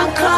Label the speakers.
Speaker 1: I'm coming.